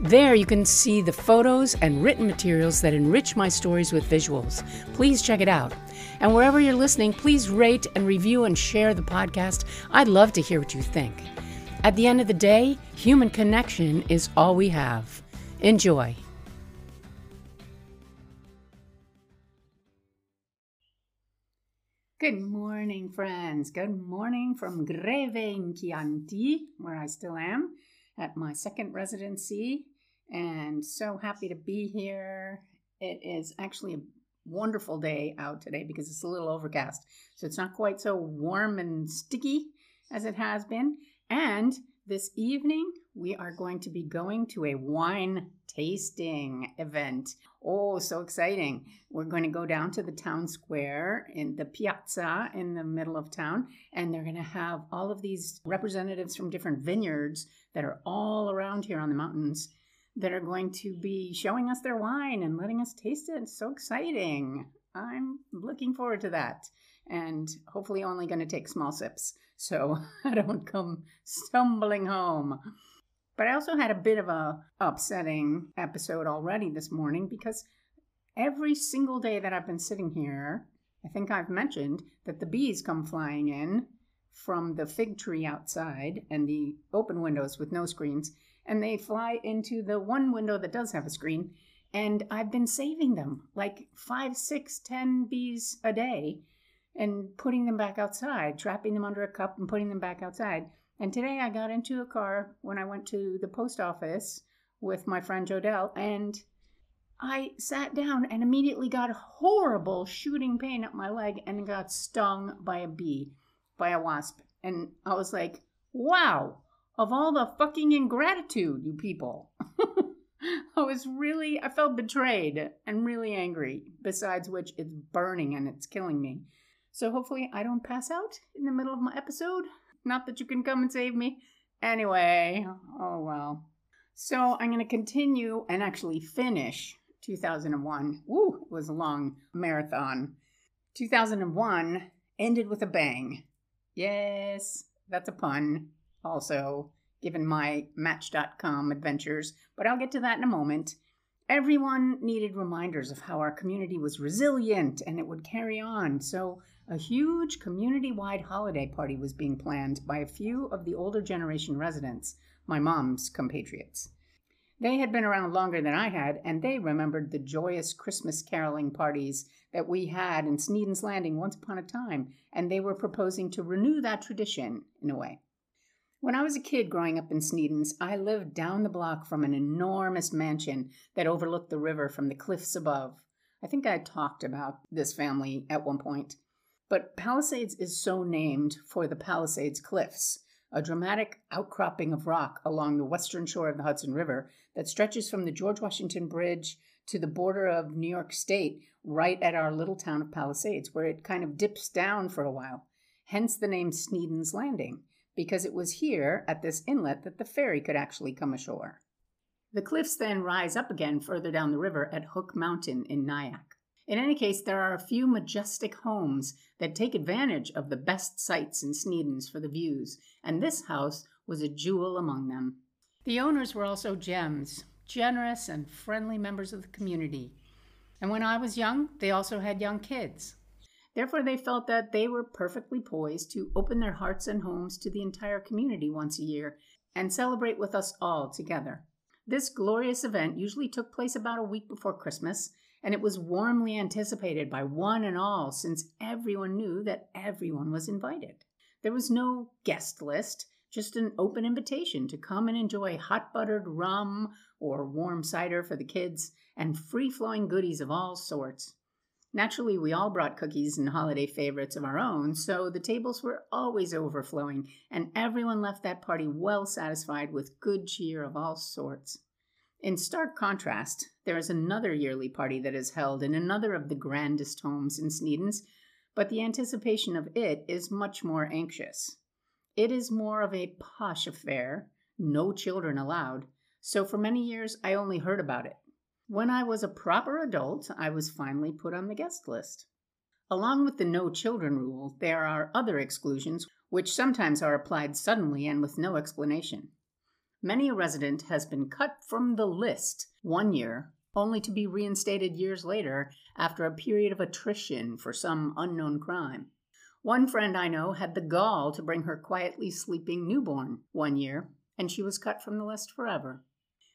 There you can see the photos and written materials that enrich my stories with visuals. Please check it out. And wherever you're listening, please rate and review and share the podcast. I'd love to hear what you think. At the end of the day, human connection is all we have. Enjoy. Good morning, friends. Good morning from Greve in Chianti, where I still am at my second residency and so happy to be here. It is actually a wonderful day out today because it's a little overcast. So it's not quite so warm and sticky as it has been. And this evening, we are going to be going to a wine tasting event. Oh, so exciting. We're going to go down to the town square in the piazza in the middle of town, and they're going to have all of these representatives from different vineyards that are all around here on the mountains that are going to be showing us their wine and letting us taste it. It's so exciting. I'm looking forward to that. And hopefully, only going to take small sips so I don't come stumbling home. But I also had a bit of a upsetting episode already this morning because every single day that I've been sitting here, I think I've mentioned that the bees come flying in from the fig tree outside and the open windows with no screens and they fly into the one window that does have a screen. And I've been saving them like five, six, ten bees a day and putting them back outside, trapping them under a cup and putting them back outside. And today I got into a car when I went to the post office with my friend Jodelle and I sat down and immediately got horrible shooting pain up my leg and got stung by a bee, by a wasp. And I was like, wow, of all the fucking ingratitude, you people. I was really, I felt betrayed and really angry, besides which it's burning and it's killing me. So hopefully I don't pass out in the middle of my episode. Not that you can come and save me. Anyway, oh well. So I'm going to continue and actually finish 2001. Woo, it was a long marathon. 2001 ended with a bang. Yes, that's a pun also, given my Match.com adventures, but I'll get to that in a moment. Everyone needed reminders of how our community was resilient and it would carry on, so a huge community wide holiday party was being planned by a few of the older generation residents, my mom's compatriots. They had been around longer than I had, and they remembered the joyous Christmas caroling parties that we had in Sneden's Landing once upon a time, and they were proposing to renew that tradition in a way. When I was a kid growing up in Sneden's, I lived down the block from an enormous mansion that overlooked the river from the cliffs above. I think I talked about this family at one point. But Palisades is so named for the Palisades Cliffs, a dramatic outcropping of rock along the western shore of the Hudson River that stretches from the George Washington Bridge to the border of New York State, right at our little town of Palisades, where it kind of dips down for a while. Hence the name Sneden's Landing because it was here at this inlet that the ferry could actually come ashore. The cliffs then rise up again further down the river at Hook Mountain in Nyack. In any case, there are a few majestic homes that take advantage of the best sites in Sneden's for the views, and this house was a jewel among them. The owners were also gems, generous and friendly members of the community. And when I was young, they also had young kids. Therefore, they felt that they were perfectly poised to open their hearts and homes to the entire community once a year and celebrate with us all together. This glorious event usually took place about a week before Christmas, and it was warmly anticipated by one and all since everyone knew that everyone was invited. There was no guest list, just an open invitation to come and enjoy hot buttered rum or warm cider for the kids and free flowing goodies of all sorts. Naturally, we all brought cookies and holiday favorites of our own, so the tables were always overflowing, and everyone left that party well satisfied with good cheer of all sorts. In stark contrast, there is another yearly party that is held in another of the grandest homes in Sneden's, but the anticipation of it is much more anxious. It is more of a posh affair, no children allowed, so for many years I only heard about it. When I was a proper adult, I was finally put on the guest list. Along with the no children rule, there are other exclusions which sometimes are applied suddenly and with no explanation. Many a resident has been cut from the list one year, only to be reinstated years later after a period of attrition for some unknown crime. One friend I know had the gall to bring her quietly sleeping newborn one year, and she was cut from the list forever.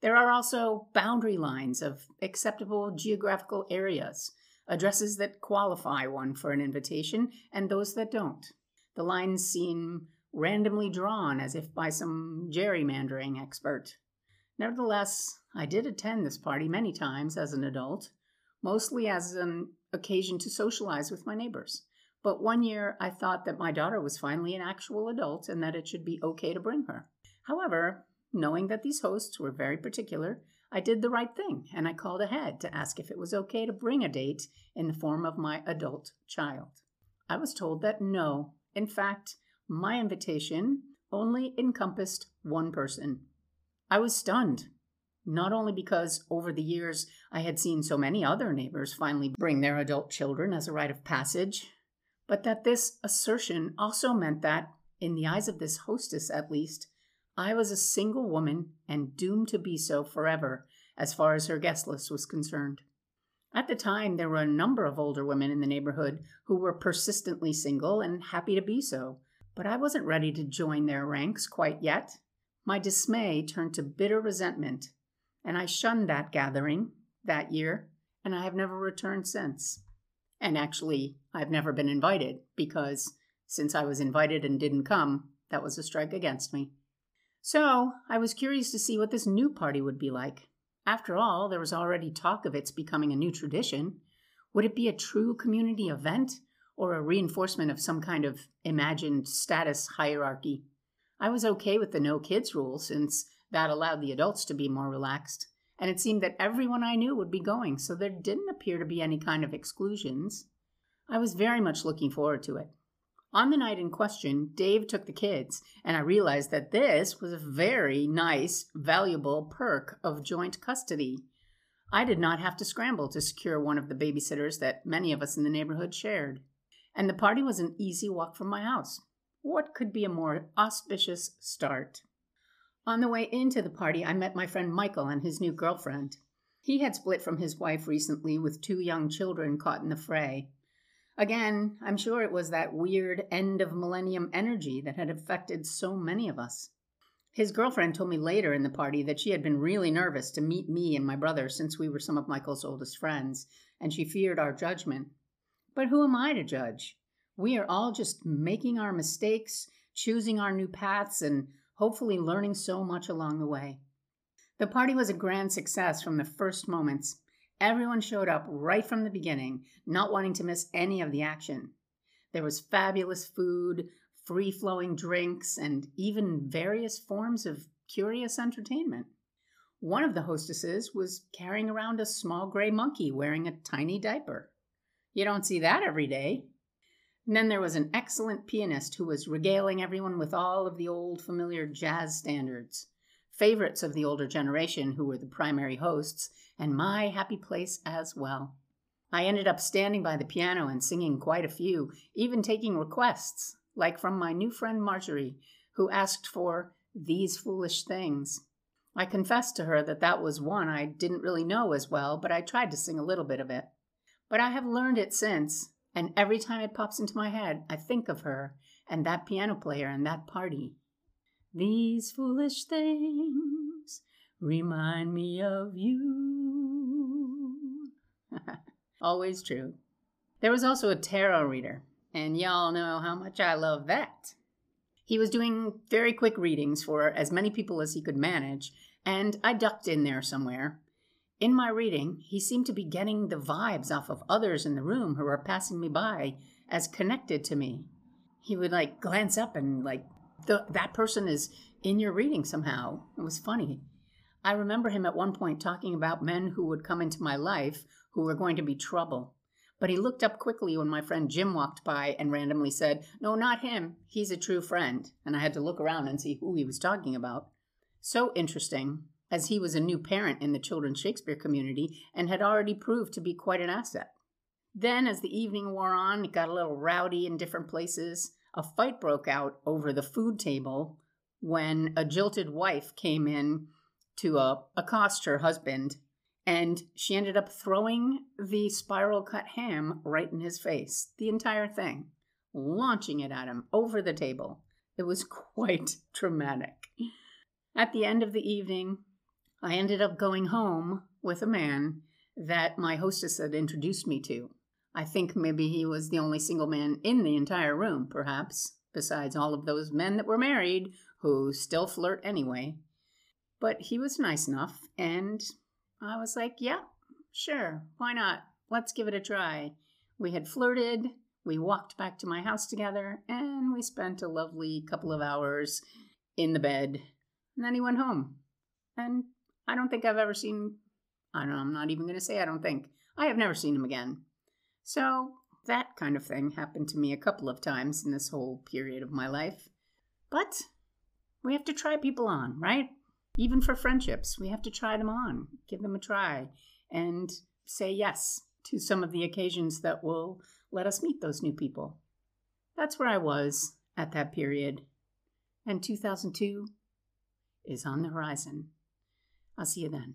There are also boundary lines of acceptable geographical areas, addresses that qualify one for an invitation, and those that don't. The lines seem randomly drawn as if by some gerrymandering expert. Nevertheless, I did attend this party many times as an adult, mostly as an occasion to socialize with my neighbors. But one year I thought that my daughter was finally an actual adult and that it should be okay to bring her. However, knowing that these hosts were very particular, I did the right thing and I called ahead to ask if it was okay to bring a date in the form of my adult child. I was told that no. In fact, my invitation only encompassed one person. I was stunned, not only because over the years I had seen so many other neighbors finally bring their adult children as a rite of passage, but that this assertion also meant that, in the eyes of this hostess at least, I was a single woman and doomed to be so forever as far as her guest list was concerned. At the time, there were a number of older women in the neighborhood who were persistently single and happy to be so, but I wasn't ready to join their ranks quite yet. My dismay turned to bitter resentment, and I shunned that gathering that year, and I have never returned since. And actually, I've never been invited because since I was invited and didn't come, that was a strike against me. So I was curious to see what this new party would be like. After all, there was already talk of its becoming a new tradition. Would it be a true community event? or a reinforcement of some kind of imagined status hierarchy. I was okay with the no kids rule since that allowed the adults to be more relaxed, and it seemed that everyone I knew would be going, so there didn't appear to be any kind of exclusions. I was very much looking forward to it. On the night in question, Dave took the kids, and I realized that this was a very nice, valuable perk of joint custody. I did not have to scramble to secure one of the babysitters that many of us in the neighborhood shared and the party was an easy walk from my house. What could be a more auspicious start? On the way into the party, I met my friend Michael and his new girlfriend. He had split from his wife recently with two young children caught in the fray. Again, I'm sure it was that weird end of millennium energy that had affected so many of us. His girlfriend told me later in the party that she had been really nervous to meet me and my brother since we were some of Michael's oldest friends, and she feared our judgment. But who am I to judge? We are all just making our mistakes, choosing our new paths, and hopefully learning so much along the way. The party was a grand success from the first moments. Everyone showed up right from the beginning, not wanting to miss any of the action. There was fabulous food, free flowing drinks, and even various forms of curious entertainment. One of the hostesses was carrying around a small gray monkey wearing a tiny diaper. You don't see that every day. And then there was an excellent pianist who was regaling everyone with all of the old familiar jazz standards, favorites of the older generation who were the primary hosts, and my happy place as well. I ended up standing by the piano and singing quite a few, even taking requests, like from my new friend Marjorie, who asked for These Foolish Things. I confessed to her that that was one I didn't really know as well, but I tried to sing a little bit of it. But I have learned it since, and every time it pops into my head, I think of her and that piano player and that party. These foolish things remind me of you. Always true. There was also a tarot reader, and y'all know how much I love that. He was doing very quick readings for as many people as he could manage, and I ducked in there somewhere in my reading, he seemed to be getting the vibes off of others in the room who were passing me by as connected to me. He would like glance up and like the, that person is in your reading somehow. It was funny. I remember him at one point talking about men who would come into my life who were going to be trouble. But he looked up quickly when my friend Jim walked by and randomly said, No, not him. He's a true friend. And I had to look around and see who he was talking about. So interesting, as he was a new parent in the children's Shakespeare community and had already proved to be quite an asset. Then, as the evening wore on, it got a little rowdy in different places. A fight broke out over the food table when a jilted wife came in to uh, accost her husband and she ended up throwing the spiral cut ham right in his face, the entire thing, launching it at him over the table. It was quite traumatic. At the end of the evening, I ended up going home with a man that my hostess had introduced me to. I think maybe he was the only single man in the entire room, perhaps, besides all of those men that were married who still flirt anyway. But he was nice enough, and I was like, yeah, sure, why not? Let's give it a try. We had flirted, we walked back to my house together, and we spent a lovely couple of hours in the bed. And then he went home. And I don't think I've ever seen, I don't know, I'm not even going to say I don't think. I have never seen him again. So that kind of thing happened to me a couple of times in this whole period of my life. But we have to try people on, right? even for friendships, we have to try them on, give them a try, and say yes to some of the occasions that will let us meet those new people. That's where I was at that period. And 2002 is on the horizon. I'll see you then.